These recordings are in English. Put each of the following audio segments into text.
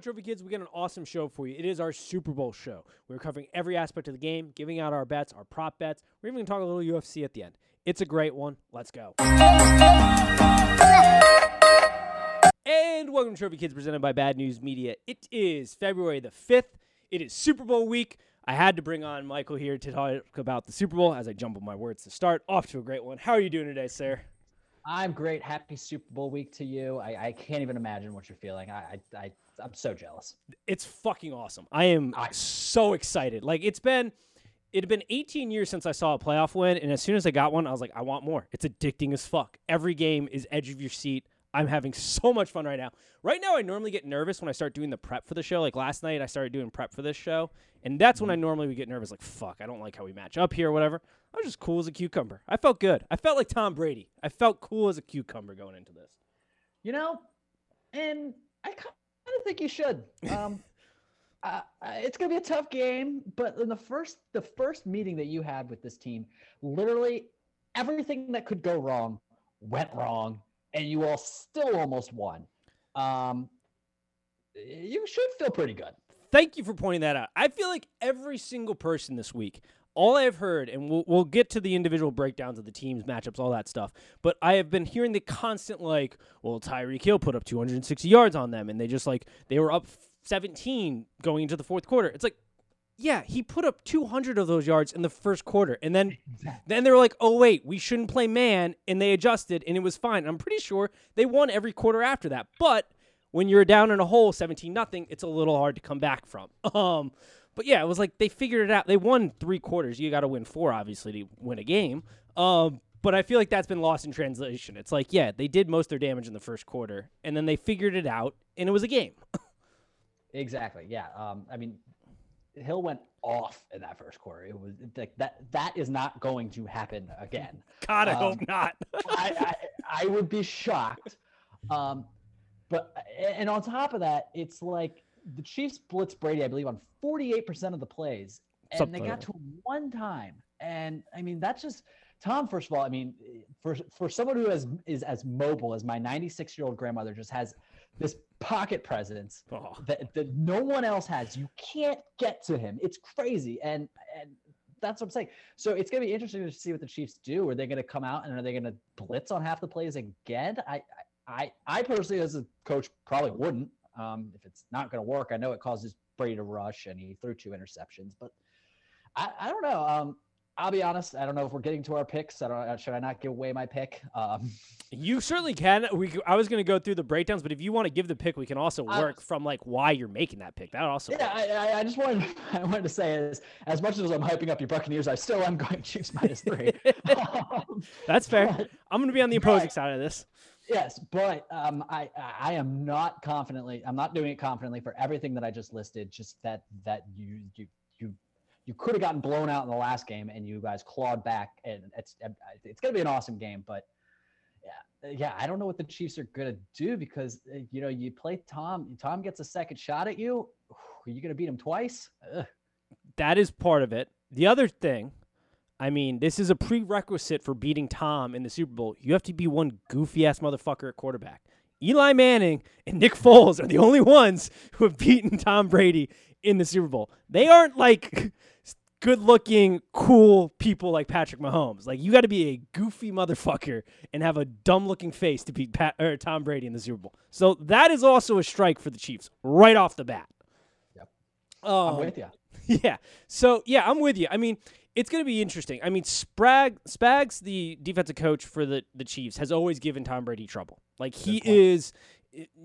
Trophy Kids? We got an awesome show for you. It is our Super Bowl show. We're covering every aspect of the game, giving out our bets, our prop bets. We're even going to talk a little UFC at the end. It's a great one. Let's go. And welcome to Trophy Kids presented by Bad News Media. It is February the 5th. It is Super Bowl week. I had to bring on Michael here to talk about the Super Bowl as I jumble my words to start. Off to a great one. How are you doing today, sir? I'm great. Happy Super Bowl week to you. I, I can't even imagine what you're feeling. I, I, I I'm so jealous. It's fucking awesome. I am I- so excited. Like it's been it had been 18 years since I saw a playoff win, and as soon as I got one, I was like, I want more. It's addicting as fuck. Every game is edge of your seat. I'm having so much fun right now. Right now, I normally get nervous when I start doing the prep for the show. Like last night, I started doing prep for this show, and that's when mm-hmm. I normally would get nervous. Like, fuck, I don't like how we match up here, or whatever. I was just cool as a cucumber. I felt good. I felt like Tom Brady. I felt cool as a cucumber going into this. You know, and I kind of think you should. Um, uh, uh, it's gonna be a tough game, but in the first the first meeting that you had with this team, literally everything that could go wrong went wrong, and you all still almost won. Um, you should feel pretty good. Thank you for pointing that out. I feel like every single person this week, all I've heard, and we'll, we'll get to the individual breakdowns of the teams, matchups, all that stuff, but I have been hearing the constant, like, well, Tyreek Hill put up 260 yards on them, and they just, like, they were up 17 going into the fourth quarter. It's like, yeah, he put up 200 of those yards in the first quarter. And then then they were like, "Oh wait, we shouldn't play man," and they adjusted and it was fine. I'm pretty sure they won every quarter after that. But when you're down in a hole 17 nothing, it's a little hard to come back from. Um but yeah, it was like they figured it out. They won 3 quarters. You got to win 4 obviously to win a game. Um but I feel like that's been lost in translation. It's like, yeah, they did most of their damage in the first quarter and then they figured it out and it was a game. Exactly. Yeah. Um, I mean, Hill went off in that first quarter. It was like that. That is not going to happen again. God, I Um, hope not. I, I I would be shocked. Um, but and on top of that, it's like the Chiefs blitz Brady, I believe, on forty eight percent of the plays, and Something they got to him one time. And I mean, that's just Tom. First of all, I mean, for for someone who is is as mobile as my ninety six year old grandmother, just has this pocket presence Oh. that, that no one else has. You can't get to him. It's crazy. And and that's what I'm saying. So it's gonna be interesting to see what the Chiefs do. Are they gonna come out and are they gonna blitz on half the plays again? I I I personally as a coach probably wouldn't. Um, if it's not gonna work, I know it causes Brady to rush and he threw two interceptions, but I, I don't know. Um, I'll be honest. I don't know if we're getting to our picks. I don't. Should I not give away my pick? Um, You certainly can. We I was going to go through the breakdowns, but if you want to give the pick, we can also I- work from like why you're making that pick. That also. Yeah. I, I, I just wanted I wanted to say is as much as I'm hyping up your Buccaneers, I still am going Chiefs minus three. Um, That's fair. but- I'm going to be on the opposing Right. side of this. Yes, but um, I I am not confidently. I'm not doing it confidently for everything that I just listed. Just that that you you you you could have gotten blown out in the last game, and you guys clawed back, and it's it's going to be an awesome game. But yeah, yeah, I don't know what the Chiefs are going to do because uh, you know you play Tom. Tom gets a second shot at you. Are you going to beat him twice? Ugh. That is part of it. The other thing, I mean, this is a prerequisite for beating Tom in the Super Bowl. You have to be one goofy ass motherfucker at quarterback. Eli Manning and Nick Foles are the only ones who have beaten Tom Brady in the Super Bowl. They aren't like good looking, cool people like Patrick Mahomes. Like you got to be a goofy motherfucker and have a dumb looking face to beat Pat, or Tom Brady in the Super Bowl. So that is also a strike for the Chiefs right off the bat. Yep. Um, I'm with you. Yeah. So yeah, I'm with you. I mean, it's going to be interesting. I mean, Sprag Spags, the defensive coach for the the Chiefs, has always given Tom Brady trouble. Like he is,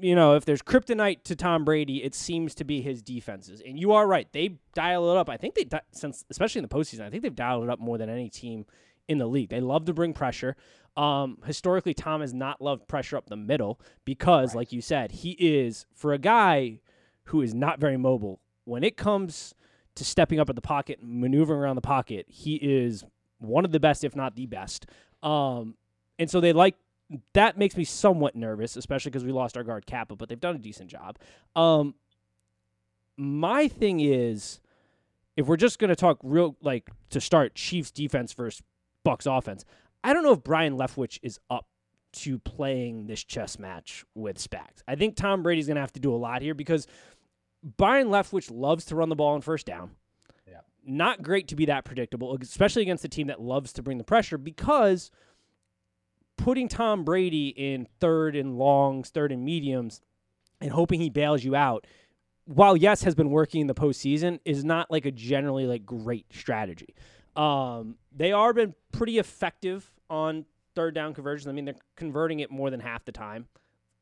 you know, if there's kryptonite to Tom Brady, it seems to be his defenses. And you are right; they dial it up. I think they di- since, especially in the postseason, I think they've dialed it up more than any team in the league. They love to bring pressure. Um, historically, Tom has not loved pressure up the middle because, Right. like you said, he is for a guy who is not very mobile. When it comes to stepping up at the pocket, and maneuvering around the pocket, he is one of the best, if not the best. Um, and so they like that makes me somewhat nervous, especially because we lost our guard Cappa, but they've done a decent job. Um, my thing is, if we're just gonna talk real like to start Chiefs defense versus Bucks offense, I don't know if Brian Leftwich is up to playing this chess match with Spags. I think Tom Brady's gonna have to do a lot here because Byron Leftwich loves to run the ball on first down. Yeah. Not great to be that predictable, especially against a team that loves to bring the pressure because putting Tom Brady in third and longs, third and mediums, and hoping he bails you out, while yes has been working in the postseason, is not like a generally like great strategy. Um, they are been pretty effective on third down conversions. I mean, they're converting it more than half the time.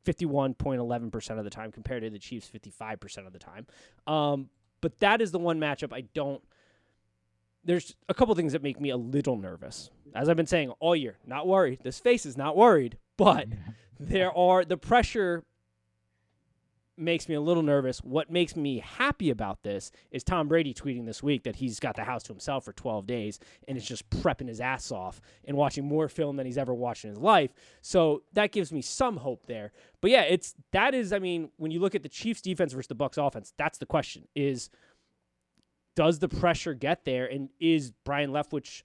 51.11% of the time compared to the Chiefs 55% of the time. Um, but that is the one matchup I don't there's a couple things that make me a little nervous. As I've been saying all year, not worried. This face is not worried, but there are the pressure makes me a little nervous. What makes me happy about this is Tom Brady tweeting this week that he's got the house to himself for 12 days and is just prepping his ass off and watching more film than he's ever watched in his life. So that gives me some hope there. But yeah, it's that is I mean, when you look at the Chiefs defense versus the Bucks offense, that's the question is does the pressure get there and is Brian Leftwich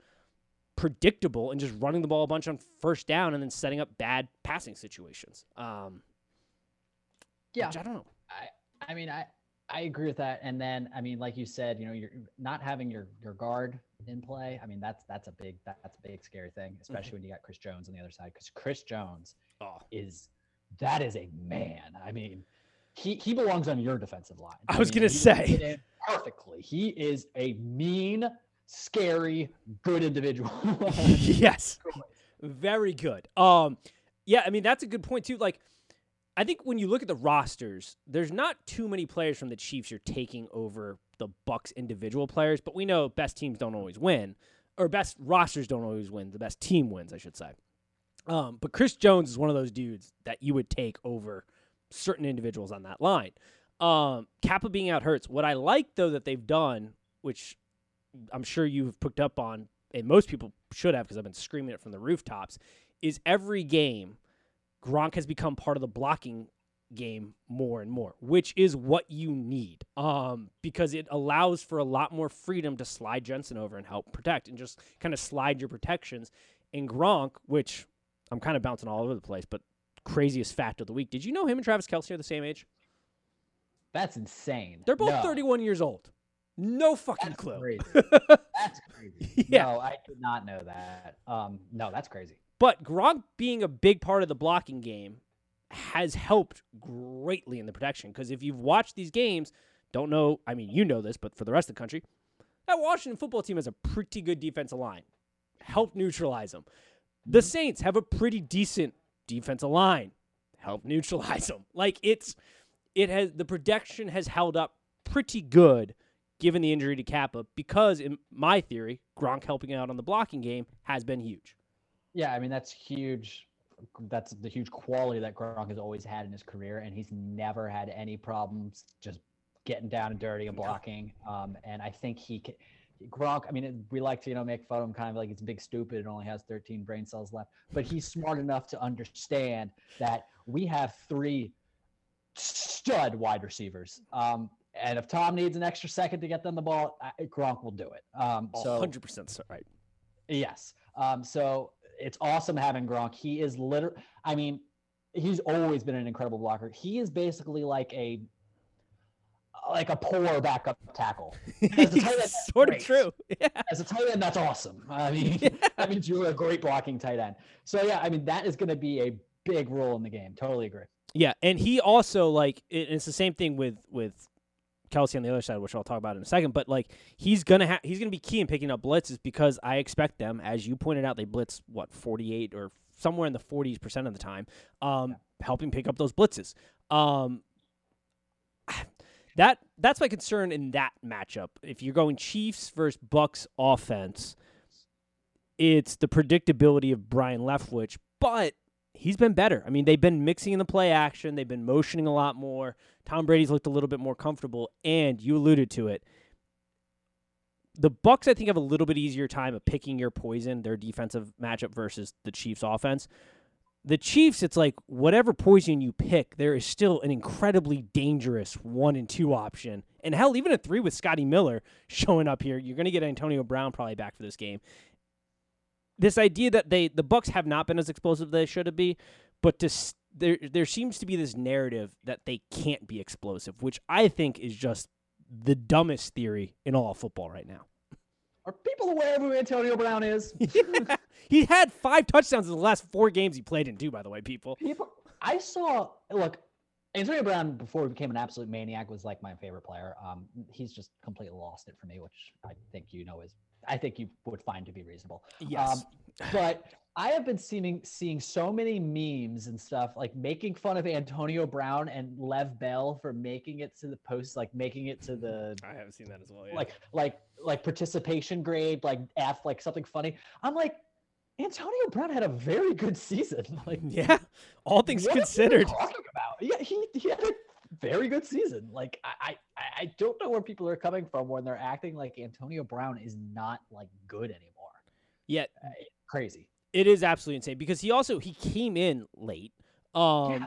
predictable and just running the ball a bunch on first down and then setting up bad passing situations? Um, Yeah. which I don't know. I mean, I I agree with that. And then, I mean, like you said, you know, you're not having your your guard in play. I mean, that's that's a big that's a big scary thing, especially when you got Chris Jones on the other side. Because Chris Jones Oh. is that is a man. I mean, he he belongs on your defensive line. I was mean, gonna say. perfectly. He is a mean, scary, good individual. yes. Very good. Um yeah, I mean that's a good point too. Like I think when you look at the rosters, there's not too many players from the Chiefs you're taking over the Bucks individual players, but we know best teams don't always win or best rosters don't always win. The best team wins, I should say. Um, but Chris Jones is one of those dudes that you would take over certain individuals on that line. Um, Cappa being out hurts. What I like though that they've done, which I'm sure you've picked up on, and most people should have because I've been screaming it from the rooftops, is every game Gronk has become part of the blocking game more and more, which is what you need. Um, because it allows for a lot more freedom to slide Jensen over and help protect and just kind of slide your protections. And Gronk, which I'm kind of bouncing all over the place, but craziest fact of the week. Did you know him and Travis Kelce are the same age? that's insane. They're both No, 31 years old. No fucking That's clue. crazy. That's crazy. Yeah. No, I did not know that. Um, no, that's crazy. But Gronk being a big part of the blocking game has helped greatly in the protection. Because if you've watched these games, don't know, I mean, you know this, but for the rest of the country, that Washington football team has a pretty good defensive line. Help neutralize them. The mm-hmm. Saints have a pretty decent defensive line. Help neutralize them. Like it's, it has, the protection has held up pretty good given the injury to Cappa because, in my theory, Gronk helping out on the blocking game has been huge. Yeah, I mean that's huge. That's the huge quality that Gronk has always had in his career, and he's never had any problems just getting down and dirty and blocking. Um, and I think he can. Gronk, I mean, it, we like to you know make fun of him, kind of like it's big stupid and only has 13 brain cells left, but he's smart enough to understand that we have three stud wide receivers. Um, and if Tom needs an extra second to get them the ball, I- Gronk will do it. Um, so 100% right. Yes. Um, so it's awesome having Gronk. He is literally, I mean, he's always been an incredible blocker. He is basically like a like a poor backup tackle. As a tight end, that's sort of true. Yeah. As a tight end, that's awesome. I mean, that means you're a great blocking tight end. So yeah, I mean, that is going to be a big role in the game. Totally agree. Yeah, and he also like it, it's the same thing with with Kelce on the other side, which I'll talk about in a second. But like he's gonna ha- he's gonna be key in picking up blitzes because I expect them, as you pointed out, they blitz what forty eight or somewhere in the forties percent of the time, um, helping pick up those blitzes. Um, that that's my concern in that matchup. If you're going Chiefs versus Bucks offense, it's the predictability of Brian Leftwich, but he's been better. I mean, they've been mixing in the play action, they've been motioning a lot more. Tom Brady's looked a little bit more comfortable, and you alluded to it. The Bucks, I think, have a little bit easier time of picking your poison, their defensive matchup versus the Chiefs' offense. The Chiefs, it's like whatever poison you pick, there is still an incredibly dangerous one and two option. And hell, even a three with Scotty Miller showing up here, you're going to get Antonio Brown probably back for this game this idea that they the Bucks have not been as explosive as they should have been, but to there there seems to be this narrative that they can't be explosive, which I think is just the dumbest theory in all of football right now. Are people aware of who Antonio Brown is? he had five touchdowns in the last four games he played in, too. By the way, people. People, I saw. Look, Antonio Brown before he became an absolute maniac was like my favorite player. Um, he's just completely lost it for me, which I think you know is. I think you would find to be reasonable. Yes. Um, but I have been seeing seeing so many memes and stuff like making fun of Antonio Brown and Lev Bell for making it to the post, like making it to the I haven't seen that as well. Yeah. like like like participation grade, like F, like something funny. I'm like, Antonio Brown had a very good season. Like, yeah, all things what are people considered. talking about? Yeah, he, he had a very good season. Like, I, I I don't know where people are coming from when they're acting like Antonio Brown is not like good anymore. Yet Uh, crazy. It is absolutely insane because he also he came in late. Um, yeah.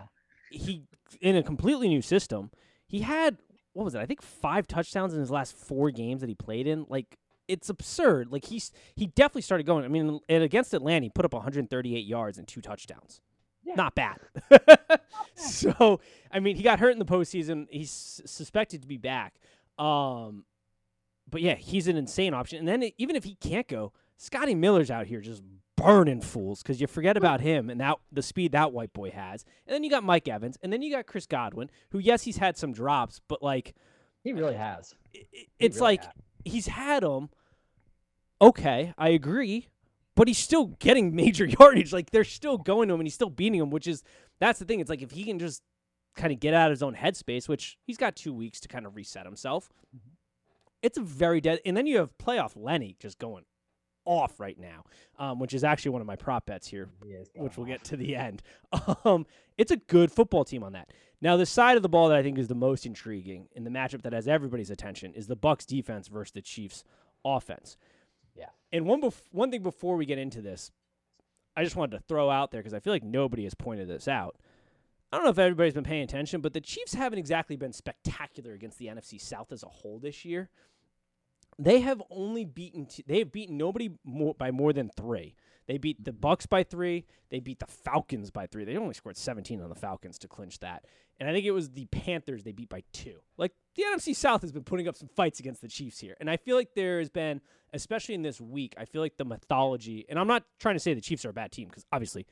he in a completely new system. He had what was it? I think five touchdowns in his last four games that he played in. Like it's absurd. Like he's he definitely started going. I mean, and against Atlanta, he put up 138 yards and two touchdowns. Yeah. Not bad. so I mean, he got hurt in the postseason. He's suspected to be back. Um, but yeah, he's an insane option. And then even if he can't go, Scotty Miller's out here just burning fools because you forget about him and that the speed that white boy has. And then you got Mike Evans, and then you got Chris Godwin, who yes, he's had some drops, but like He really has. i- i- He it's really like has. he's had them. Okay, I agree, but he's still getting major yardage. Like they're still going to him, and he's still beating him. Which is that's the thing. It's like if he can just kind of get out of his own headspace, which he's got two weeks to kind of reset himself. Mm-hmm. It's a very dead. And then you have playoff Lenny just going off right now, um, which is actually one of my prop bets here which we'll get to the end. Um, it's a good football team on that. Now, the side of the ball that I think is the most intriguing in the matchup that has everybody's attention is the Bucks defense versus the Chiefs offense. Yeah. And one bef- one thing before we get into this, I just wanted to throw out there because I feel like nobody has pointed this out. I don't know if everybody's been paying attention, but the Chiefs haven't exactly been spectacular against the NFC South as a whole this year. They have only beaten t- they have beaten nobody more by more than 3. They beat the mm-hmm. Bucks by 3, they beat the Falcons by 3. They only scored 17 on the Falcons to clinch that. And I think it was the Panthers they beat by 2. Like the NFC South has been putting up some fights against the Chiefs here. And I feel like there has been especially in this week, I feel like the mythology, and I'm not trying to say the Chiefs are a bad team because obviously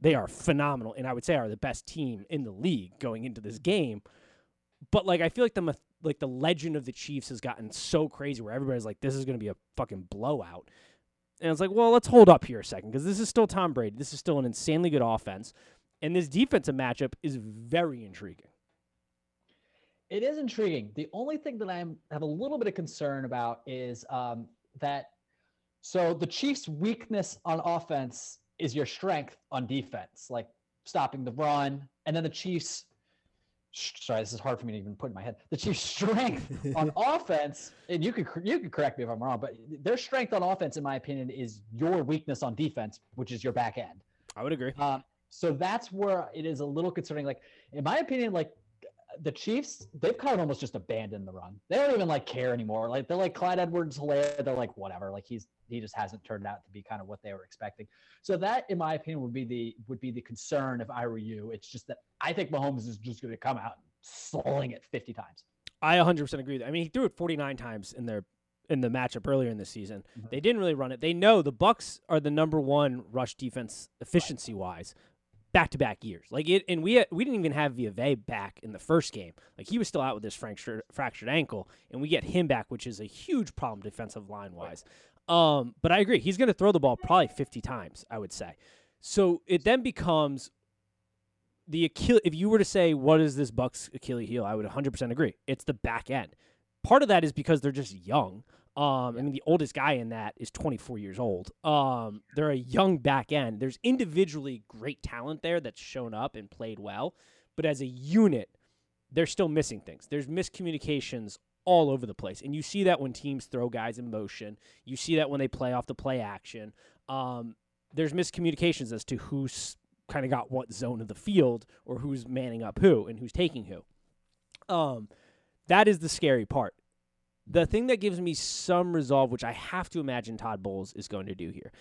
they are phenomenal and I would say are the best team in the league going into this game. But like I feel like the myth- like the legend of the Chiefs has gotten so crazy where everybody's like this is going to be a fucking blowout. And it's like, well, let's hold up here a second because this is still Tom Brady. This is still an insanely good offense. And this defensive matchup is very intriguing. It is intriguing. The only thing that I have a little bit of concern about is um, that so the Chiefs' weakness on offense is your strength on defense, like stopping the run, and then the Chiefs. Sorry, this is hard for me to even put in my head. The Chiefs' strength on offense, and you could you could correct me if I'm wrong, but their strength on offense, in my opinion, is your weakness on defense, which is your back end. I would agree. Um, so that's where it is a little concerning. Like, in my opinion, like the Chiefs, they've kind of almost just abandoned the run. They don't even like care anymore. Like they're like Clyde Edwards-Helaire. They're like, whatever. Like he's he just hasn't turned out to be kind of what they were expecting. So that, in my opinion, would be the would be the concern if I were you. It's just that I think Mahomes is just going to come out and sling it 50 times. I 100% agree. I mean, he threw it 49 times in their in the matchup earlier in the season. Mhm. They didn't really run it. They know the Bucks are the number one rush defense efficiency wise, back to back years. Like it, and we we didn't even have Viave back in the first game. Like he was still out with this fractured fractured ankle, and we get him back, which is a huge problem defensive line wise. Um, but I agree, he's going to throw the ball probably 50 times. I would say. So it then becomes the Achille. If you were to say what is this Bucks Achilles heel, I would 100% agree. It's the back end. Part of that is because they're just young. Um, I mean, the oldest guy in that is 24 years old. Um, they're a young back end. There's individually great talent there that's shown up and played well, but as a unit, they're still missing things. There's miscommunications all over the place, and you see that when teams throw guys in motion. You see that when they play off the play action. Um, there's miscommunications as to who's kind of got what zone of the field or who's manning up who and who's taking who. Um, that is the scary part. The thing that gives me some resolve, which I have to imagine Todd Bowles is going to do here.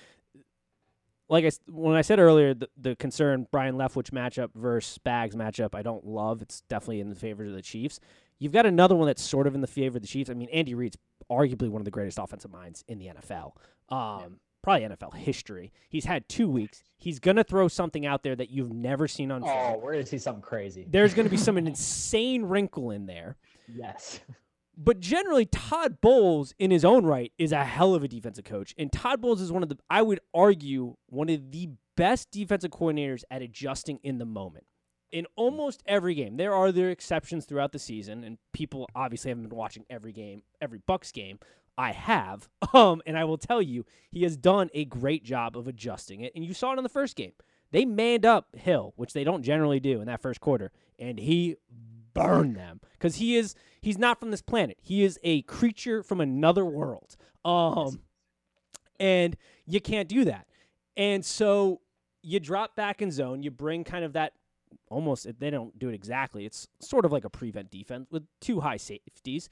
like I when I said earlier, the, the concern Byron Leftwich matchup versus Spags matchup, I don't love. It's definitely in the favor of the Chiefs. You've got another one that's sort of in the favor of the Chiefs. I mean, Andy Reid's arguably one of the greatest offensive minds in the NFL. Um, yeah. Probably NFL history. He's had two weeks. He's gonna throw something out there that you've never seen on. TV. Oh, we're gonna see something crazy. There's gonna be some insane wrinkle in there. Yes. But generally, Todd Bowles, in his own right, is a hell of a defensive coach. And Todd Bowles is one of the, I would argue, one of the best defensive coordinators at adjusting in the moment. In almost every game, there are their exceptions throughout the season, and people obviously haven't been watching every game, every Bucks game. I have, um, and I will tell you, he has done a great job of adjusting it. And you saw it in the first game. They manned up Hill, which they don't generally do in that first quarter, and he burn them because he is he's not from this planet. He is a creature from another world. Um, and you can't do that. And so you drop back in zone. You bring kind of that almost they don't do it exactly. It's sort of like a prevent defense with two high safeties.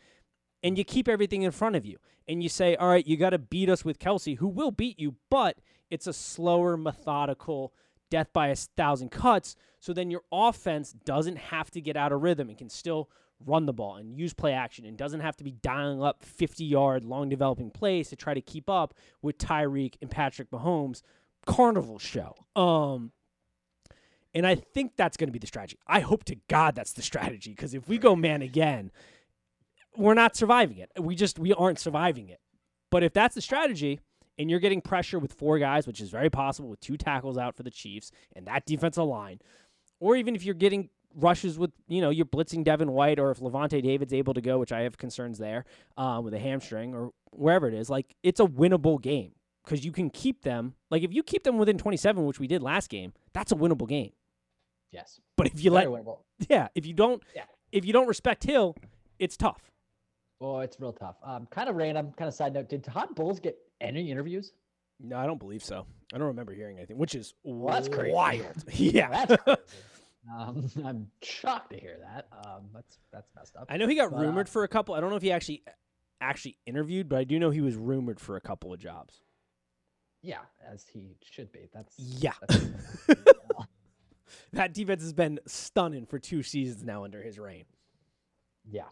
And you keep everything in front of you. And you say, all right, you got to beat us with Kelce, who will beat you, but it's a slower, methodical death by a thousand cuts. So then your offense doesn't have to get out of rhythm and can still run the ball and use play action and doesn't have to be dialing up 50 yard long developing plays to try to keep up with Tyreek and Patrick Mahomes carnival show. Um and I think that's going to be the strategy. I hope to God that's the strategy because if we go man again, we're not surviving it. We just we aren't surviving it. But if that's the strategy, and you're getting pressure with four guys, which is very possible with two tackles out for the Chiefs and that defensive line, or even if you're getting rushes with, you know, you're blitzing Devin White, or if Lavonte David's able to go, which I have concerns there um, with a hamstring or wherever it is, like it's a winnable game because you can keep them. Like if you keep them within 27, which we did last game, that's a winnable game. Yes. But if you Very let, winnable. yeah, if you don't, Yeah. if you don't respect Hill, it's tough. Oh, it's real tough. Um, kind of random. Kind of side note. Did Todd Bowles get any interviews? No, I don't believe so. I don't remember hearing anything, which is Well, that's crazy. wild. yeah, That's crazy. um, I'm shocked to hear that. Um, that's that's messed up. I know he got But, uh, rumored for a couple. I don't know if he actually actually interviewed, but I do know he was rumored for a couple of jobs. Yeah, as he should be. That's Yeah. that's- That defense has been stunning for two seasons now under his reign. yeah.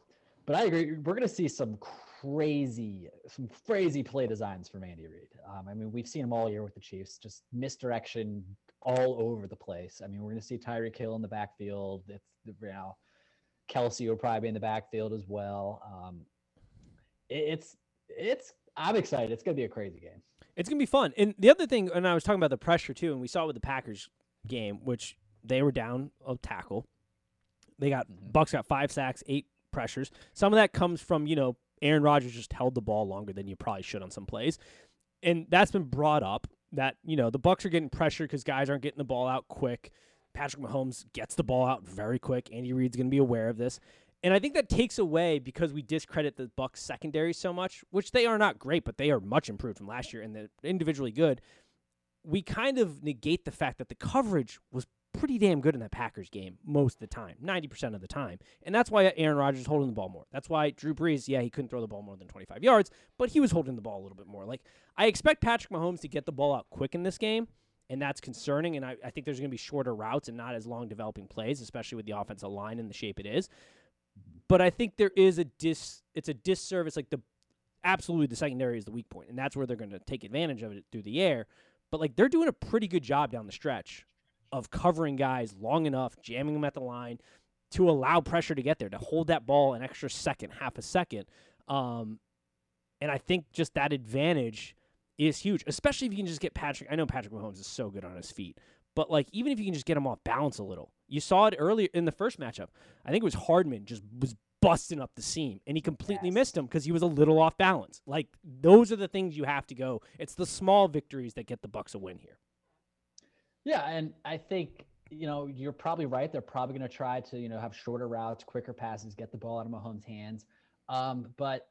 But I agree. We're gonna see some crazy, some crazy play designs from Andy Reid. Um, I mean, we've seen him all year with the Chiefs, just misdirection all over the place. I mean, we're gonna see Tyreek Hill in the backfield. It's you know, Kelce will probably be in the backfield as well. Um, it- it's it's. I'm excited. It's gonna be a crazy game. It's gonna be fun. And the other thing, and I was talking about the pressure too, and we saw it with the Packers game, which they were down a tackle. They got Mhm. Bucks got five sacks, eight pressures. Some of that comes from you know Aaron Rodgers just held the ball longer than you probably should on some plays, and that's been brought up that you know the Bucks are getting pressure because guys aren't getting the ball out quick. Patrick Mahomes gets the ball out very quick. Andy Reid's going to be aware of this. And I think that takes away because we discredit the Bucks secondary so much, which they are not great, but they are much improved from last year and they're individually good. We kind of negate the fact that the coverage was pretty damn good in that Packers game most of the time, 90% of the time. And that's why Aaron Rodgers is holding the ball more. That's why Drew Brees, yeah, he couldn't throw the ball more than 25 yards, but he was holding the ball a little bit more. Like, I expect Patrick Mahomes to get the ball out quick in this game, and that's concerning. And I, I think there's going to be shorter routes and not as long developing plays, especially with the offensive line and the shape it is. But I think there is a dis, it's a disservice. Like, the absolutely the secondary is the weak point, and that's where they're going to take advantage of it through the air. But like they're doing a pretty good job down the stretch of covering guys long enough, jamming them at the line to allow pressure to get there, to hold that ball an extra second, half a second. Um, and I think just that advantage is huge, especially if you can just get Patrick. I know Patrick Mahomes is so good on his feet, but like even if you can just get him off balance a little, you saw it earlier in the first matchup. I think it was Hardman just was busting up the seam, and he completely Yes. missed him because he was a little off balance. Like those are the things you have to go. It's the small victories that get the Bucks a win here. Yeah, and I think you know you're probably right. They're probably going to try to you know have shorter routes, quicker passes, get the ball out of Mahomes' hands. Um, but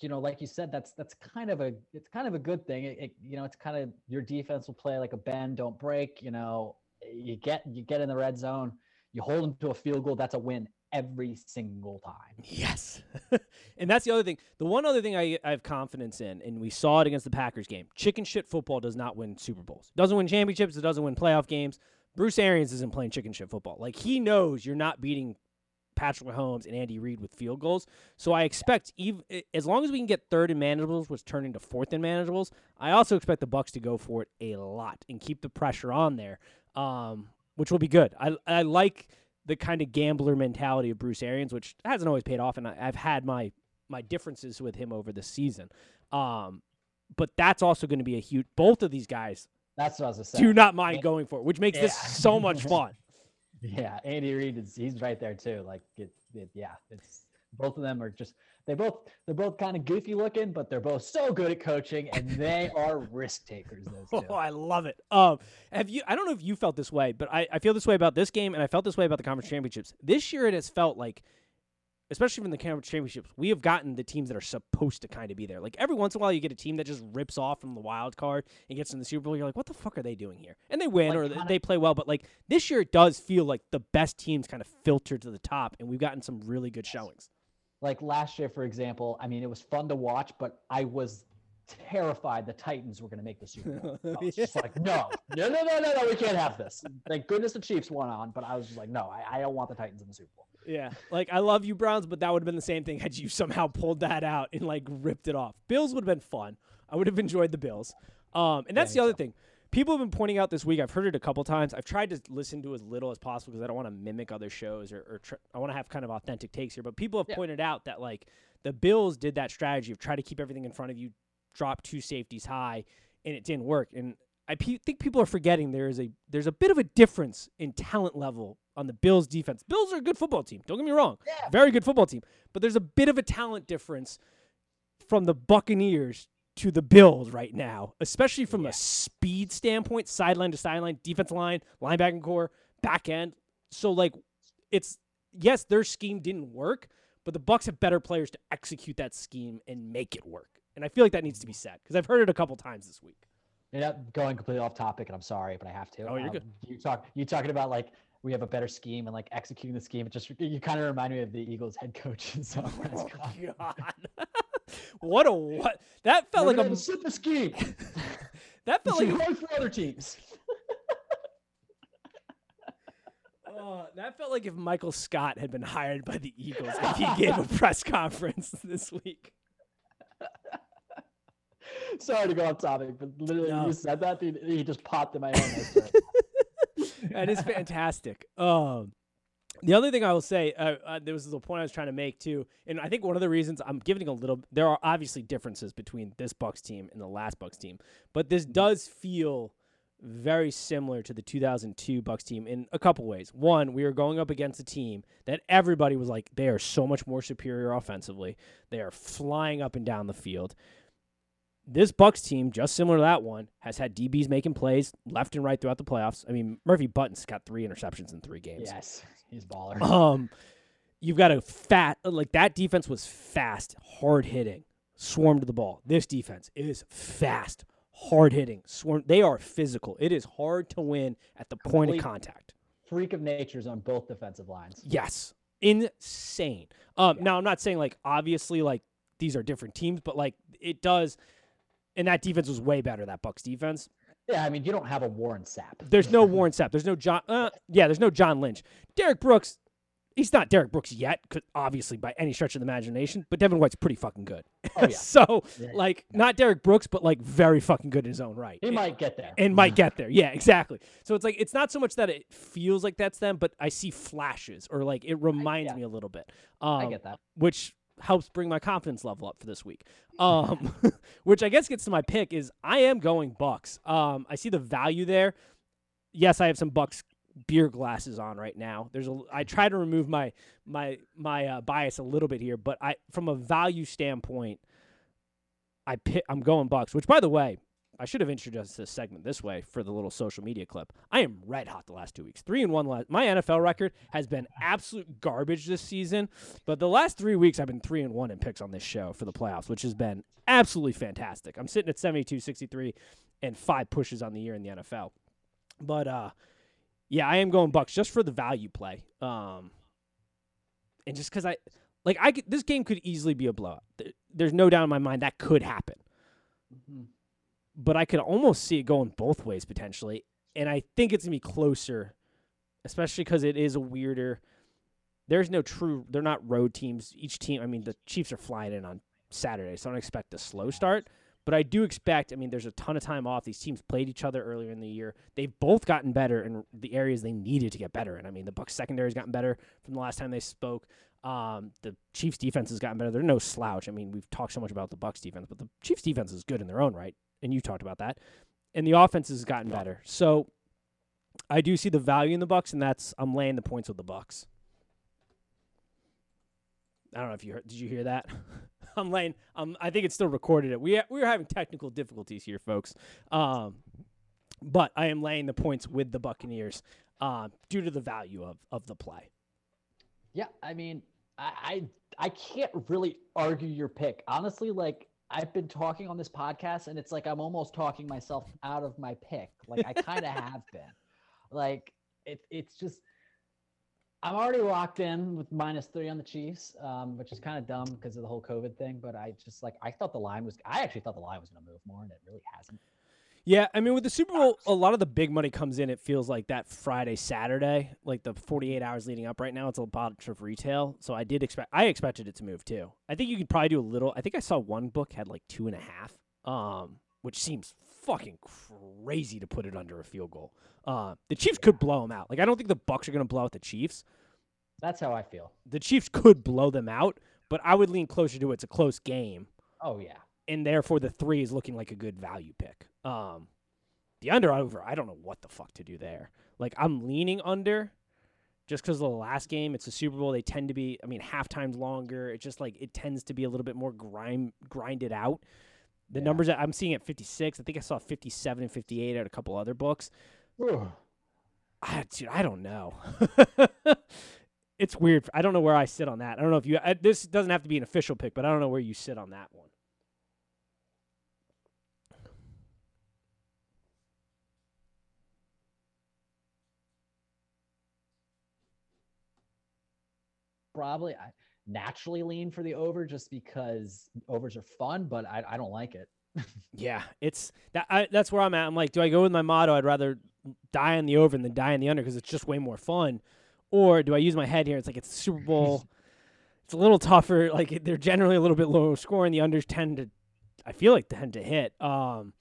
you know, like you said, that's that's kind of a it's kind of a good thing. It, it, you know, it's kind of your defense will play like a bend, don't break. You know, you get you get in the red zone, you hold them to a field goal. That's a win every single time. Yes. and that's the other thing. The one other thing I, I have confidence in, and we saw it against the Packers game. Chicken shit football does not win Super Bowls. Doesn't win championships. It doesn't win playoff games. Bruce Arians isn't playing chicken shit football. Like he knows you're not beating Patrick Mahomes and Andy Reid with field goals. So I expect even as long as we can get third and manageables, which turn into fourth and manageables, I also expect the Bucks to go for it a lot and keep the pressure on there, um, which will be good. I I like the kind of gambler mentality of Bruce Arians, which hasn't always paid off, and I, I've had my my differences with him over the season. Um, but that's also going to be a huge. Both of these guys That's what I was gonna do not mind going for it, which makes this so much fun. Yeah, Andy Reid is he's right there too. Like it, it yeah, it's both of them are just they both they're both kind of goofy looking, but they're both so good at coaching and they are risk takers. Those two. Oh, I love it. Um, have you? I don't know if you felt this way, but I, I feel this way about this game, and I felt this way about the conference championships. This year, it has felt like, especially from the conference championships, we have gotten the teams that are supposed to kind of be there. Like every once in a while, you get a team that just rips off from the wild card and gets in the Super Bowl. You're like, what the fuck are they doing here? And they win Like, or they- play well, but like this year, it does feel like the best teams kind of filter to the top, and we've gotten some really good showings. Like last year, for example, I mean, it was fun to watch, but I was terrified the Titans were going to make the Super Bowl. I was just like, no, no, no, no, no, no, we can't have this. Thank goodness the Chiefs won on, but I was just like, no, I, I don't want the Titans in the Super Bowl. Yeah, like I love you Browns, but that would have been the same thing had you somehow pulled that out and like ripped it off. Bills would have been fun. I would have enjoyed the Bills. Um, and that's me the other thing. People have been pointing out this week. I've heard it a couple times. I've tried to listen to as little as possible because I don't want to mimic other shows or, or tr- I want to have kind of authentic takes here. But people have Yeah. pointed out that like the Bills did that strategy of try to keep everything in front of you, drop two safeties high, and it didn't work. And I pe- think people are forgetting there is a there's a bit of a difference in talent level on the Bills defense. Bills are a good football team. Don't get me wrong, Yeah. very good football team. But there's a bit of a talent difference from the Buccaneers to the Bills right now, especially from Yeah. a speed standpoint, sideline to sideline, defensive line, linebacking core, back end. So like, it's yes, their scheme didn't work, but the Bucks have better players to execute that scheme and make it work. And I feel like that needs to be said because I've heard it a couple times this week. Know, going completely off topic, and I'm sorry, but I have to. Oh, you're um, good. You talk, you talking about like we have a better scheme and like executing the scheme. It just you kind of remind me of the Eagles head coach. So Oh, God. what a what that felt like a super ski. that felt like a hard for other teams. Uh, that felt like if Michael Scott had been hired by the Eagles if he gave a press conference this week. Sorry to go off topic, but literally No. you said that, dude, he just popped in my head. That is fantastic. Um, the other thing I will say, uh, uh, there was a point I was trying to make too, and I think one of the reasons I'm giving a little, there are obviously differences between this Bucks team and the last Bucks team, but this does feel very similar to the 2002 Bucks team in a couple ways. One, we are going up against a team that everybody was like, they are so much more superior offensively. They are flying up and down the field. This Bucks team, just similar to that one, has had DBs making plays left and right throughout the playoffs. I mean, Murphy-Bunting's got three interceptions in three games. yes, he's baller. Um, you've got a fat like that defense was fast, hard hitting, swarm to the ball. This defense is fast, hard hitting, swarm. They are physical. It is hard to win at the point of contact. Freak of natures on both defensive lines. Yes, insane. Um, now I'm not saying like obviously like these are different teams, but like it does. And that defense was way better. That Bucks defense. Yeah, I mean, you don't have a Warren Sapp. There's no Warren Sapp. There's no John. Uh, yeah, there's no John Lynch. Derrick Brooks. He's not Derrick Brooks yet, obviously by any stretch of the imagination. But Devin White's pretty fucking good. Oh, yeah. so Yeah, yeah, like not Derrick Brooks, but like very fucking good in his own right. He might get there. and might get there. Yeah, exactly. So it's like it's not so much that it feels like that's them, but I see flashes or like it reminds yeah. me a little bit. Um, I get that. which helps bring my confidence level up for this week. Um, which I guess gets to my pick is I am going Bucks. Um, I see the value there. Yes, I have some Bucks beer glasses on right now. There's a I try to remove my my my uh, bias a little bit here, but I from a value standpoint, I pick, I'm going Bucks. Which by the way, I should have introduced this segment this way for the little social media clip. I am red hot the last two weeks. Three and one. Last, my NFL record has been absolute garbage this season, but the last three weeks I've been three and one in picks on this show for the playoffs, which has been absolutely fantastic. I'm sitting at 72, 63, and five pushes on the year in the NFL. But uh, yeah, I am going Bucks just for the value play. Um, and just because I Like I could, this game could easily be a blowout. There's no doubt in my mind that could happen. Mm-hmm. But I could almost see it going both ways potentially, and I think it's gonna be closer, especially because it is a weirder. There's no true. They're not road teams. Each team. I mean, the Chiefs are flying in on Saturday, so I don't expect a slow start. But I do expect, I mean, there's a ton of time off. These teams played each other earlier in the year. They've both gotten better in the areas they needed to get better. And I mean, the Bucs secondary's gotten better from the last time they spoke. Um, the Chiefs defense has gotten better. They're no slouch. I mean, we've talked so much about the Bucs defense, but the Chiefs defense is good in their own right. And you talked about that. And the offense has gotten better. So I do see the value in the Bucks, and that's I'm laying the points with the Bucks. I don't know if you heard. Did you hear that? I'm laying. Um, I think it's still recorded. It. We we are having technical difficulties here, folks. Um, but I am laying the points with the Buccaneers, uh, due to the value of of the play. Yeah, I mean, I, I I can't really argue your pick. Honestly, like I've been talking on this podcast, and it's like I'm almost talking myself out of my pick. Like I kind of have been. Like it, it's just I'm already locked in with minus three on the Chiefs, um, which is kind of dumb because of the whole COVID thing. But I just like I thought the line was. I actually thought the line was going to move more, and it really hasn't. Yeah, I mean, with the Super Bowl, a lot of the big money comes in. It feels like that Friday, Saturday, like the 48 hours leading up. Right now, it's a bunch of retail, so I did expect. I expected it to move too. I think you could probably do a little. I think I saw one book had like two and a half, um, which seems fucking crazy to put it under a field goal. Uh, the Chiefs could blow them out. Like I don't think the Bucks are going to blow out the Chiefs. That's how I feel. The Chiefs could blow them out, but I would lean closer to it's a close game. Oh yeah. And therefore the 3 is looking like a good value pick. Um the under over, I don't know what the fuck to do there. Like I'm leaning under just because of the last game, it's a Super Bowl. They tend to be, I mean, half times longer. It's just like it tends to be a little bit more grind grinded out. The yeah. numbers that I'm seeing at 56, I think I saw 57 and 58 at a couple other books. I, dude, I don't know. it's weird. I don't know where I sit on that. I don't know if you. I, this doesn't have to be an official pick, but I don't know where you sit on that one. Probably, I naturally lean for the over just because overs are fun, but I, I don't like it. yeah, it's that. I, that's where I'm at. I'm like, do I go with my motto? I'd rather die on the over than die on the under because it's just way more fun. Or do I use my head here? It's like it's Super Bowl. it's a little tougher. Like they're generally a little bit lower scoring. The unders tend to, I feel like tend to hit. Um,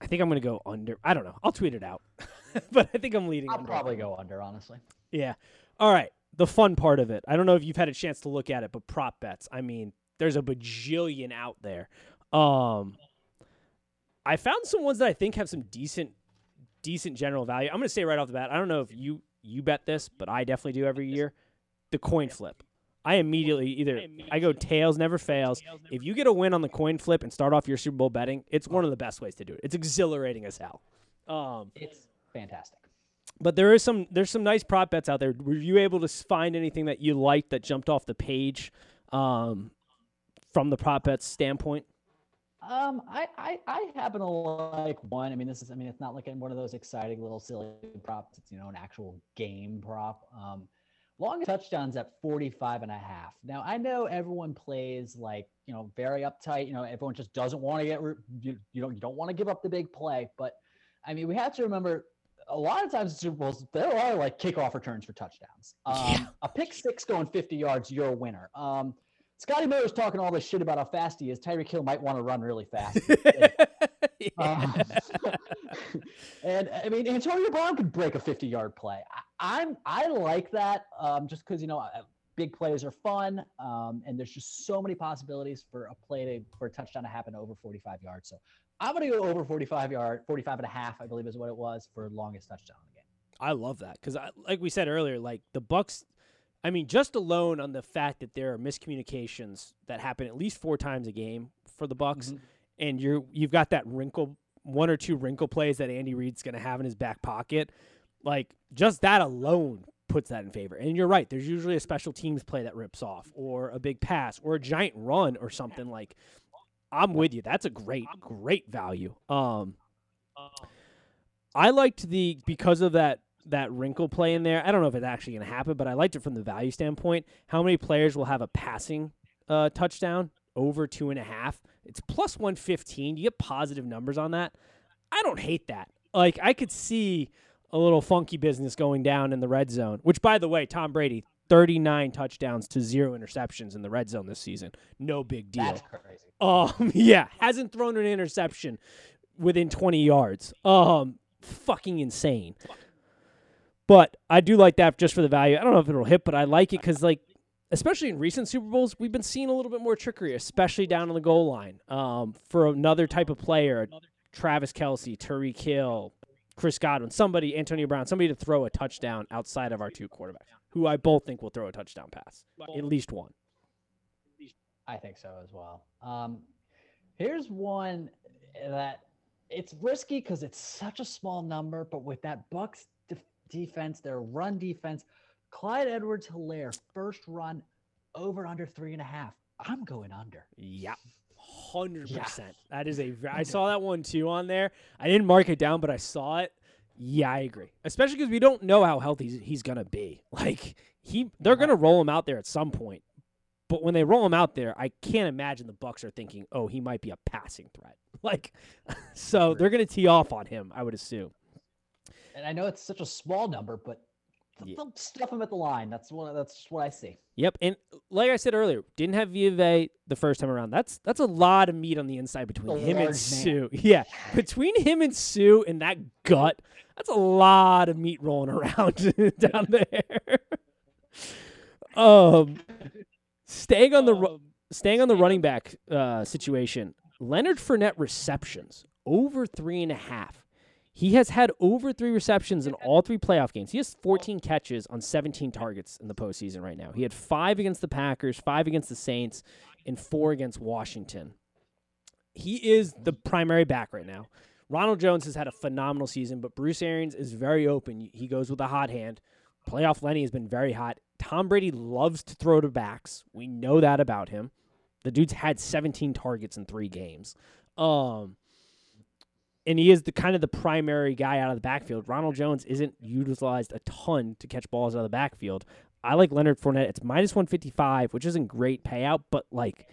I think I'm gonna go under. I don't know. I'll tweet it out, but I think I'm leading. I'll under. probably go under, honestly. Yeah. All right. The fun part of it. I don't know if you've had a chance to look at it, but prop bets. I mean, there's a bajillion out there. Um, I found some ones that I think have some decent, decent general value. I'm gonna say right off the bat. I don't know if you you bet this, but I definitely do every year. The coin flip. I immediately either I go tails never fails. If you get a win on the coin flip and start off your Super Bowl betting, it's one of the best ways to do it. It's exhilarating as hell. Um, it's fantastic. But there is some there's some nice prop bets out there. Were you able to find anything that you liked that jumped off the page um, from the prop bets standpoint? Um, I, I, I happen to like one. I mean, this is, I mean, it's not like one of those exciting little silly props. It's, you know, an actual game prop. Um, longest touchdowns at 45 and a half. Now, I know everyone plays like, you know, very uptight. You know, everyone just doesn't want to get, you, you know, you don't want to give up the big play. But I mean, we have to remember a lot of times in Super Bowls, there are like kickoff returns for touchdowns. Um, yeah. A pick six going 50 yards, you're a winner. Um, Scotty Miller's talking all this shit about how fast he is. Tyreek Hill might want to run really fast. um, and I mean, Antonio Brown could break a 50 yard play. I, am I like that um, just because you know big plays are fun, um, and there's just so many possibilities for a play to for a touchdown to happen over 45 yards. So I'm gonna go over 45 yard, 45 and a half, I believe is what it was for longest touchdown in the game. I love that because, like we said earlier, like the Bucks. I mean, just alone on the fact that there are miscommunications that happen at least four times a game for the Bucks, mm-hmm. and you're you've got that wrinkle, one or two wrinkle plays that Andy Reid's going to have in his back pocket. Like just that alone puts that in favor. And you're right. There's usually a special teams play that rips off, or a big pass, or a giant run, or something like. I'm with you. That's a great, great value. Um, I liked the because of that that wrinkle play in there. I don't know if it's actually going to happen, but I liked it from the value standpoint. How many players will have a passing uh, touchdown over two and a half? It's plus 115. You get positive numbers on that. I don't hate that. Like, I could see a little funky business going down in the red zone, which, by the way, Tom Brady, 39 touchdowns to zero interceptions in the red zone this season. No big deal. That's crazy. Um, yeah, hasn't thrown an interception within 20 yards. Um, fucking insane. But I do like that just for the value. I don't know if it'll hit, but I like it because, like, especially in recent Super Bowls, we've been seeing a little bit more trickery, especially down on the goal line. Um, for another type of player, Travis Kelce, Tyreek Hill, Chris Godwin, somebody, Antonio Brown, somebody to throw a touchdown outside of our two quarterbacks, who I both think will throw a touchdown pass, at least one. I think so as well. Um, here's one that it's risky because it's such a small number, but with that Bucks def- defense, their run defense, Clyde Edwards Helaire first run over under three and a half. I'm going under. Yeah. Hundred percent. That is a. I saw that one too on there. I didn't mark it down, but I saw it. Yeah, I agree. Especially because we don't know how healthy he's, he's gonna be. Like he, they're gonna roll him out there at some point. But when they roll him out there, I can't imagine the Bucks are thinking, "Oh, he might be a passing threat." Like, so they're gonna tee off on him. I would assume. And I know it's such a small number, but Yeah. they'll stuff him at the line. That's what that's what I see. Yep, and like I said earlier, didn't have Vea the first time around. That's that's a lot of meat on the inside between A him and man. Suh. Yeah, between him and Suh and that gut, that's a lot of meat rolling around down there. um, staying on the ru- staying on the running back uh, situation, Leonard Fournette receptions over three and a half. He has had over three receptions in all three playoff games. He has 14 catches on 17 targets in the postseason right now. He had five against the Packers, five against the Saints, and four against Washington. He is the primary back right now. Ronald Jones has had a phenomenal season, but Bruce Arians is very open. He goes with a hot hand. Playoff Lenny has been very hot. Tom Brady loves to throw to backs. We know that about him. The dude's had 17 targets in three games. Um, and he is the kind of the primary guy out of the backfield. Ronald Jones isn't utilized a ton to catch balls out of the backfield. I like Leonard Fournette. It's minus 155, which isn't great payout, but like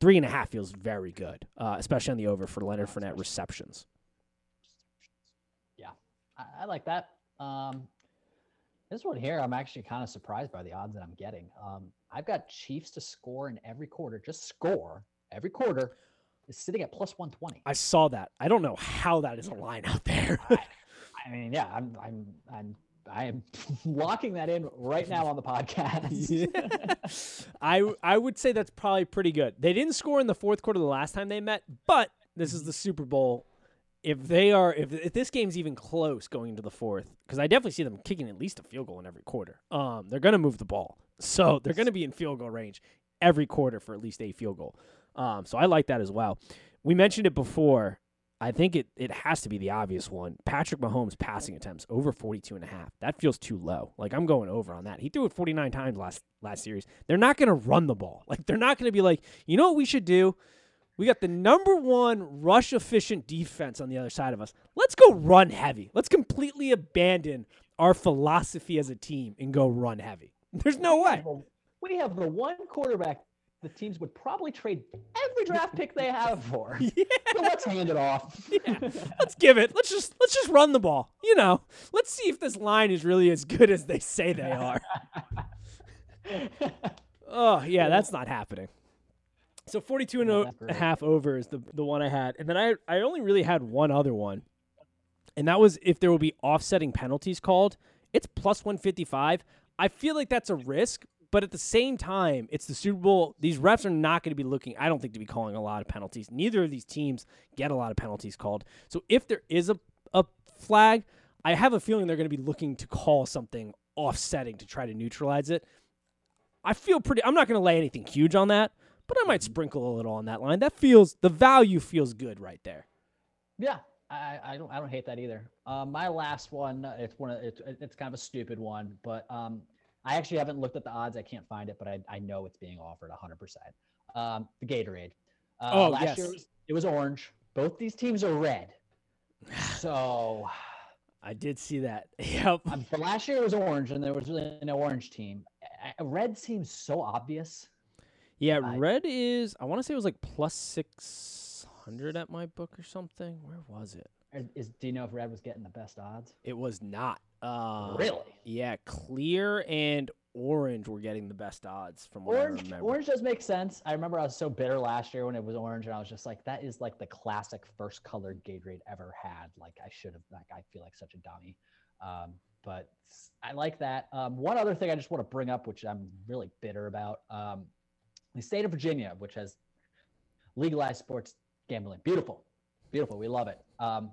three and a half feels very good, uh, especially on the over for Leonard Fournette receptions. I, I like that. Um, this one here, I'm actually kind of surprised by the odds that I'm getting. Um, I've got Chiefs to score in every quarter, just score every quarter, is sitting at plus 120. I saw that. I don't know how that is a line out there. I mean, yeah, I'm, I'm, I'm, I am locking that in right now on the podcast. I I would say that's probably pretty good. They didn't score in the fourth quarter the last time they met, but this is the Super Bowl. If they are, if, if this game's even close going into the fourth, because I definitely see them kicking at least a field goal in every quarter. Um, they're gonna move the ball, so they're gonna be in field goal range every quarter for at least a field goal. Um, so I like that as well. We mentioned it before. I think it, it has to be the obvious one. Patrick Mahomes passing attempts over 42 and a half. That feels too low. Like I'm going over on that. He threw it 49 times last last series. They're not going to run the ball. Like they're not going to be like, "You know what we should do? We got the number 1 rush efficient defense on the other side of us. Let's go run heavy. Let's completely abandon our philosophy as a team and go run heavy." There's no way. We have the one quarterback the teams would probably trade every draft pick they have for. Yeah. So let's hand it off. Yeah. let's give it. Let's just let's just run the ball. You know, let's see if this line is really as good as they say they are. oh yeah, that's not happening. So 42 and a that's a great. half over is the the one I had, and then I I only really had one other one, and that was if there will be offsetting penalties called. It's plus 155. I feel like that's a risk, but at the same time, it's the Super Bowl. These refs are not going to be looking, I don't think, to be calling a lot of penalties. Neither of these teams get a lot of penalties called. So if there is a, a flag, I have a feeling they're going to be looking to call something offsetting to try to neutralize it. I feel pretty, I'm not going to lay anything huge on that, but I might sprinkle a little on that line. That feels, the value feels good right there. Yeah, I, I don't I don't hate that either. Um, my last one, uh, it's one of it's it's kind of a stupid one, but um, I actually haven't looked at the odds. I can't find it, but I, I know it's being offered 100. percent Um, the Gatorade. Uh, Oh, last yes. year it was, it was orange. Both these teams are red. So I did see that. Yep. Um, but last year it was orange, and there was really no orange team. Red seems so obvious. Yeah, I- red is. I want to say it was like plus six hundred at my book or something. Where was it? Is- do you know if red was getting the best odds? It was not. Uh, really? Yeah, clear and orange were getting the best odds from what I Orange, remember. orange does make sense. I remember I was so bitter last year when it was orange, and I was just like, "That is like the classic first colored Gatorade ever had." Like I should have. Like I feel like such a dummy. Um, but I like that. Um, one other thing I just want to bring up, which I'm really bitter about, um, the state of Virginia, which has legalized sports gambling. Beautiful, beautiful. We love it. Um,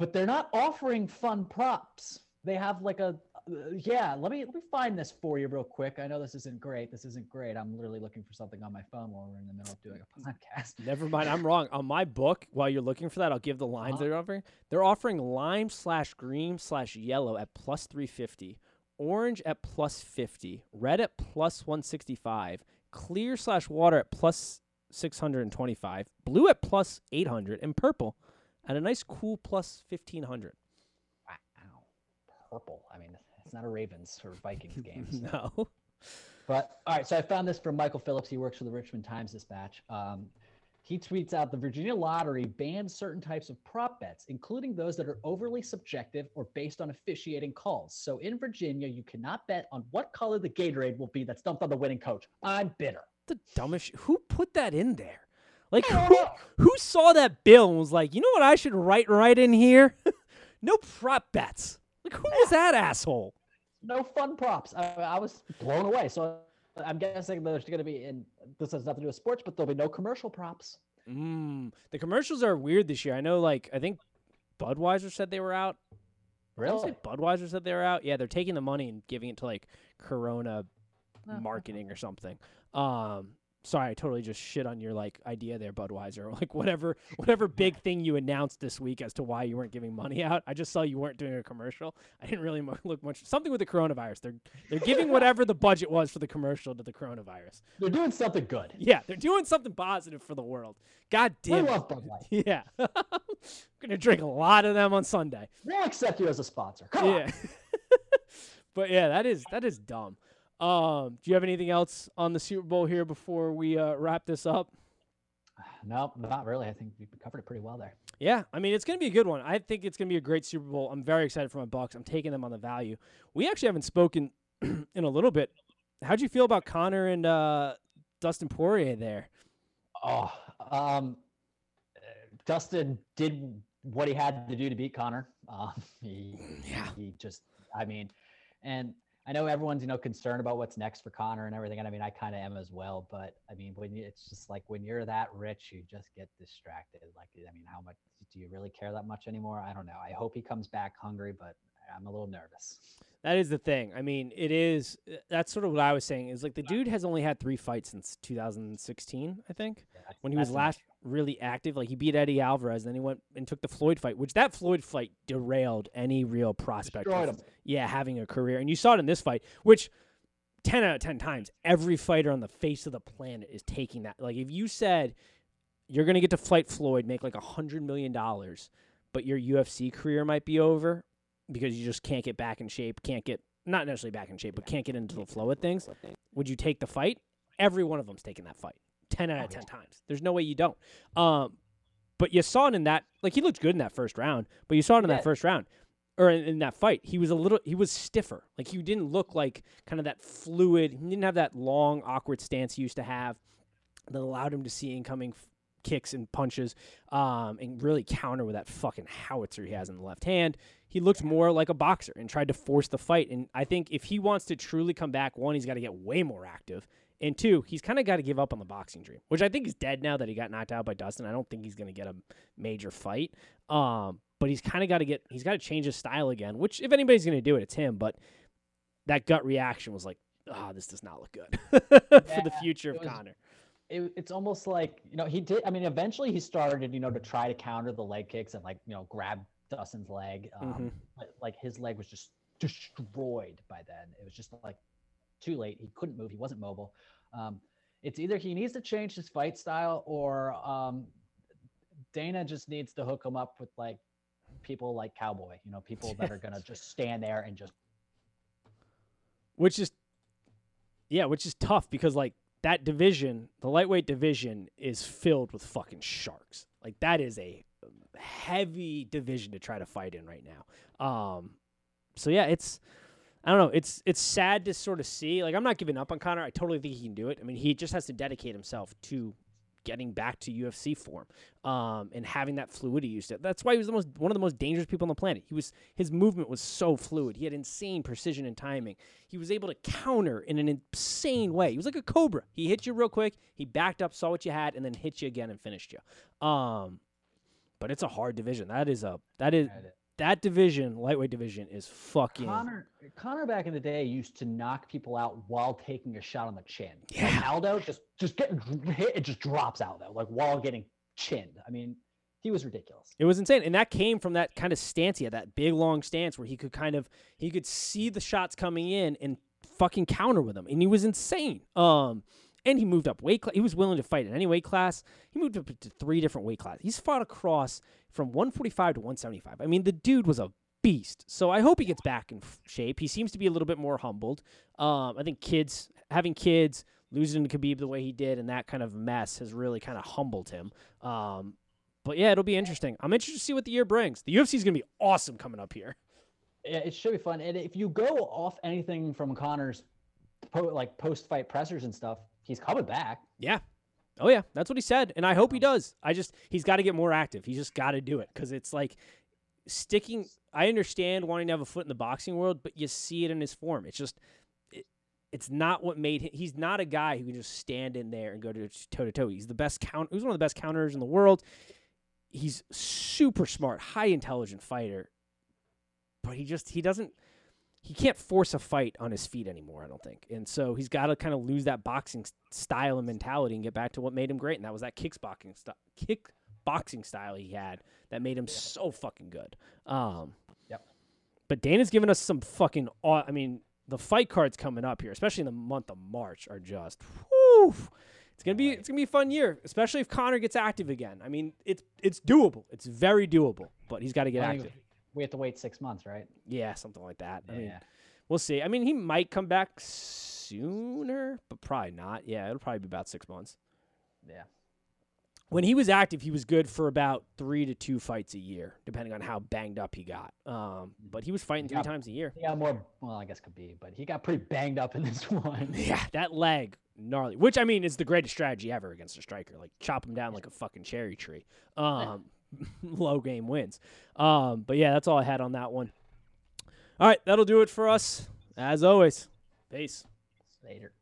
but they're not offering fun props. They have like a uh, yeah. Let me let me find this for you real quick. I know this isn't great. This isn't great. I'm literally looking for something on my phone while we're in the middle of doing a podcast. Never mind, I'm wrong. On my book, while you're looking for that, I'll give the lines Uh-huh. they're offering. They're offering lime slash green slash yellow at plus 350, orange at plus 50, red at plus 165, clear slash water at plus 625, blue at plus 800, and purple at a nice cool plus 1500. Wow, purple. I mean, it's not a Ravens or Vikings game. so- no. But all right, so I found this from Michael Phillips. He works for the Richmond Times Dispatch. Um, he tweets out the Virginia Lottery bans certain types of prop bets, including those that are overly subjective or based on officiating calls. So in Virginia, you cannot bet on what color the Gatorade will be that's dumped on the winning coach. I'm bitter. The dumbest. Who put that in there? Like who, who saw that bill and was like, you know what I should write right in here? no prop bets. Like who was that asshole? No fun props. I, I was blown away. So I'm guessing there's going to be, and this has nothing to do with sports, but there'll be no commercial props. Mm, the commercials are weird this year. I know, like I think Budweiser said they were out. I say Really? Budweiser said they were out. Yeah, they're taking the money and giving it to like Corona marketing or something. Um, sorry, I totally just shit on your like idea there, Budweiser. Like whatever, whatever big thing you announced this week as to why you weren't giving money out. I just saw you weren't doing a commercial. I didn't really mo- look much. Something with the coronavirus. They're they're giving whatever the budget was for the commercial to the coronavirus. They're doing something good. Yeah, they're doing something positive for the world. God damn it. love Bud Light. Yeah. I'm gonna drink a lot of them on Sunday. We'll accept you as a sponsor. Come on. Yeah. but yeah, that is that is dumb. Um, do you have anything else on the Super Bowl here before we uh, wrap this up? No, not really. I think we covered it pretty well there. Yeah, I mean it's gonna be a good one. I think it's gonna be a great Super Bowl. I'm very excited for my Bucks. I'm taking them on the value. We actually haven't spoken in a little bit. How'd you feel about Conor and uh, Dustin Poirier there? Oh, um, Dustin did what he had to do to beat Conor. Um, he, Yeah. he just, I mean, and I know everyone's you know concerned about what's next for Conor and everything, and I mean I kind of am as well. But I mean, when you, it's just like when you're that rich, you just get distracted. Like, I mean, how much do you really care that much anymore? I don't know. I hope he comes back hungry, but I'm a little nervous. That is the thing. I mean, it is. uh, That's sort of what I was saying. Is like the dude has only had three fights since 2016, I think, Yeah, when he was last really active. Like he beat Eddie Alvarez, then he went and took the Floyd fight, which that Floyd fight derailed any real prospect. Of, him. Yeah, having a career, and you saw it in this fight, which. 10 out of 10 times every fighter on the face of the planet is taking that like if you said you're going to get to fight floyd make like a hundred million dollars but your ufc career might be over because you just can't get back in shape can't get not necessarily back in shape but can't get into the flow of things would you take the fight every one of them's taking that fight 10 out of 10 times there's no way you don't um but you saw it in that like he looked good in that first round but you saw it in Yeah. that first round or in, in that fight, he was a little he was stiffer. Like he didn't look like kind of that fluid. He didn't have that long awkward stance he used to have that allowed him to see incoming f- kicks and punches um, and really counter with that fucking howitzer he has in the left hand. He looked more like a boxer and tried to force the fight. And I think if he wants to truly come back, one, he's got to get way more active. And two, he's kind of got to give up on the boxing dream, which I think is dead now that he got knocked out by Dustin. I don't think he's going to get a major fight. Um, but he's kind of got to get, he's got to change his style again, which if anybody's going to do it, it's him. But that gut reaction was like, ah, this does not look good for the future of was- Conor. it, it's almost like you know he did. I mean, eventually he started you know to try to counter the leg kicks and like you know grab Dustin's leg. Um, Mhm. but like his leg was just destroyed by then. It was just like too late. He couldn't move. He wasn't mobile. Um, it's either he needs to change his fight style or um, Dana just needs to hook him up with like people like Cowboy. You know, people that are gonna just stand there and just which is yeah, which is tough because like that division, the lightweight division is filled with fucking sharks. Like that is a heavy division to try to fight in right now. Um so yeah, it's I don't know. It's it's sad to sort of see. Like I'm not giving up on Conor. I totally think he can do it. I mean, he just has to dedicate himself to getting back to UFC form um, and having that fluidity used. To, that's why he was the most one of the most dangerous people on the planet. He was his movement was so fluid. He had insane precision and timing. He was able to counter in an insane way. He was like a cobra. He hit you real quick. He backed up, saw what you had, and then hit you again and finished you. Um, but it's a hard division. That is a that is that division, lightweight division, is fucking. Conor, Conor back in the day used to knock people out while taking a shot on the chin. Yeah. Aldo just just getting hit, it just drops out though, like while getting chinned. I mean, he was ridiculous. It was insane, and that came from that kind of stance he had, that big long stance where he could kind of he could see the shots coming in and fucking counter with them, and he was insane. Um, and he moved up weight. Cl- he was willing to fight in any weight class. He moved up to three different weight classes. He's fought across from 145 to 175. I mean, the dude was a beast. So I hope he gets back in shape. He seems to be a little bit more humbled. Um, I think kids having kids, losing to Khabib the way he did, and that kind of mess has really kind of humbled him. Um, but yeah, it'll be interesting. I'm interested to see what the year brings. The UFC is going to be awesome coming up here. Yeah, it should be fun. And if you go off anything from Conor's po- like post fight pressers and stuff, he's coming back. Yeah. Oh yeah, that's what he said, and I hope he does. I just he's got to get more active. He's just got to do it because it's like sticking. I understand wanting to have a foot in the boxing world, but you see it in his form. It's just it, it's not what made him. He's not a guy who can just stand in there and go to toe to toe. He's the best count. He's one of the best counters in the world. He's super smart, high intelligent fighter, but he just he doesn't he can't force a fight on his feet anymore, I don't think. And so he's got to kind of lose that boxing style and mentality and get back to what made him great, and that was that kickboxing st- kick boxing style he had that made him yeah. so fucking good. Um, yep. But Dana's given us some fucking. Aw- I mean, the fight cards coming up here, especially in the month of March, are just. Whew, it's gonna be it's gonna be a fun year, especially if Conor gets active again. I mean, it's it's doable. It's very doable, but he's got to get active we have to wait six months, right? Yeah, something like that. Yeah. I mean, we'll see. I mean, he might come back sooner, but probably not. Yeah, it'll probably be about six months. Yeah. When he was active, he was good for about three to two fights a year, depending on how banged up he got. Um, but he was fighting he three times a year. He got more. Well, I guess could be, but he got pretty banged up in this one. Yeah, that leg gnarly. Which I mean is the greatest strategy ever against a striker. Like chop him down like a fucking cherry tree. Um, low game wins. Um, but yeah, that's all I had on that one. All right, that'll do it for us. As always, peace. Later.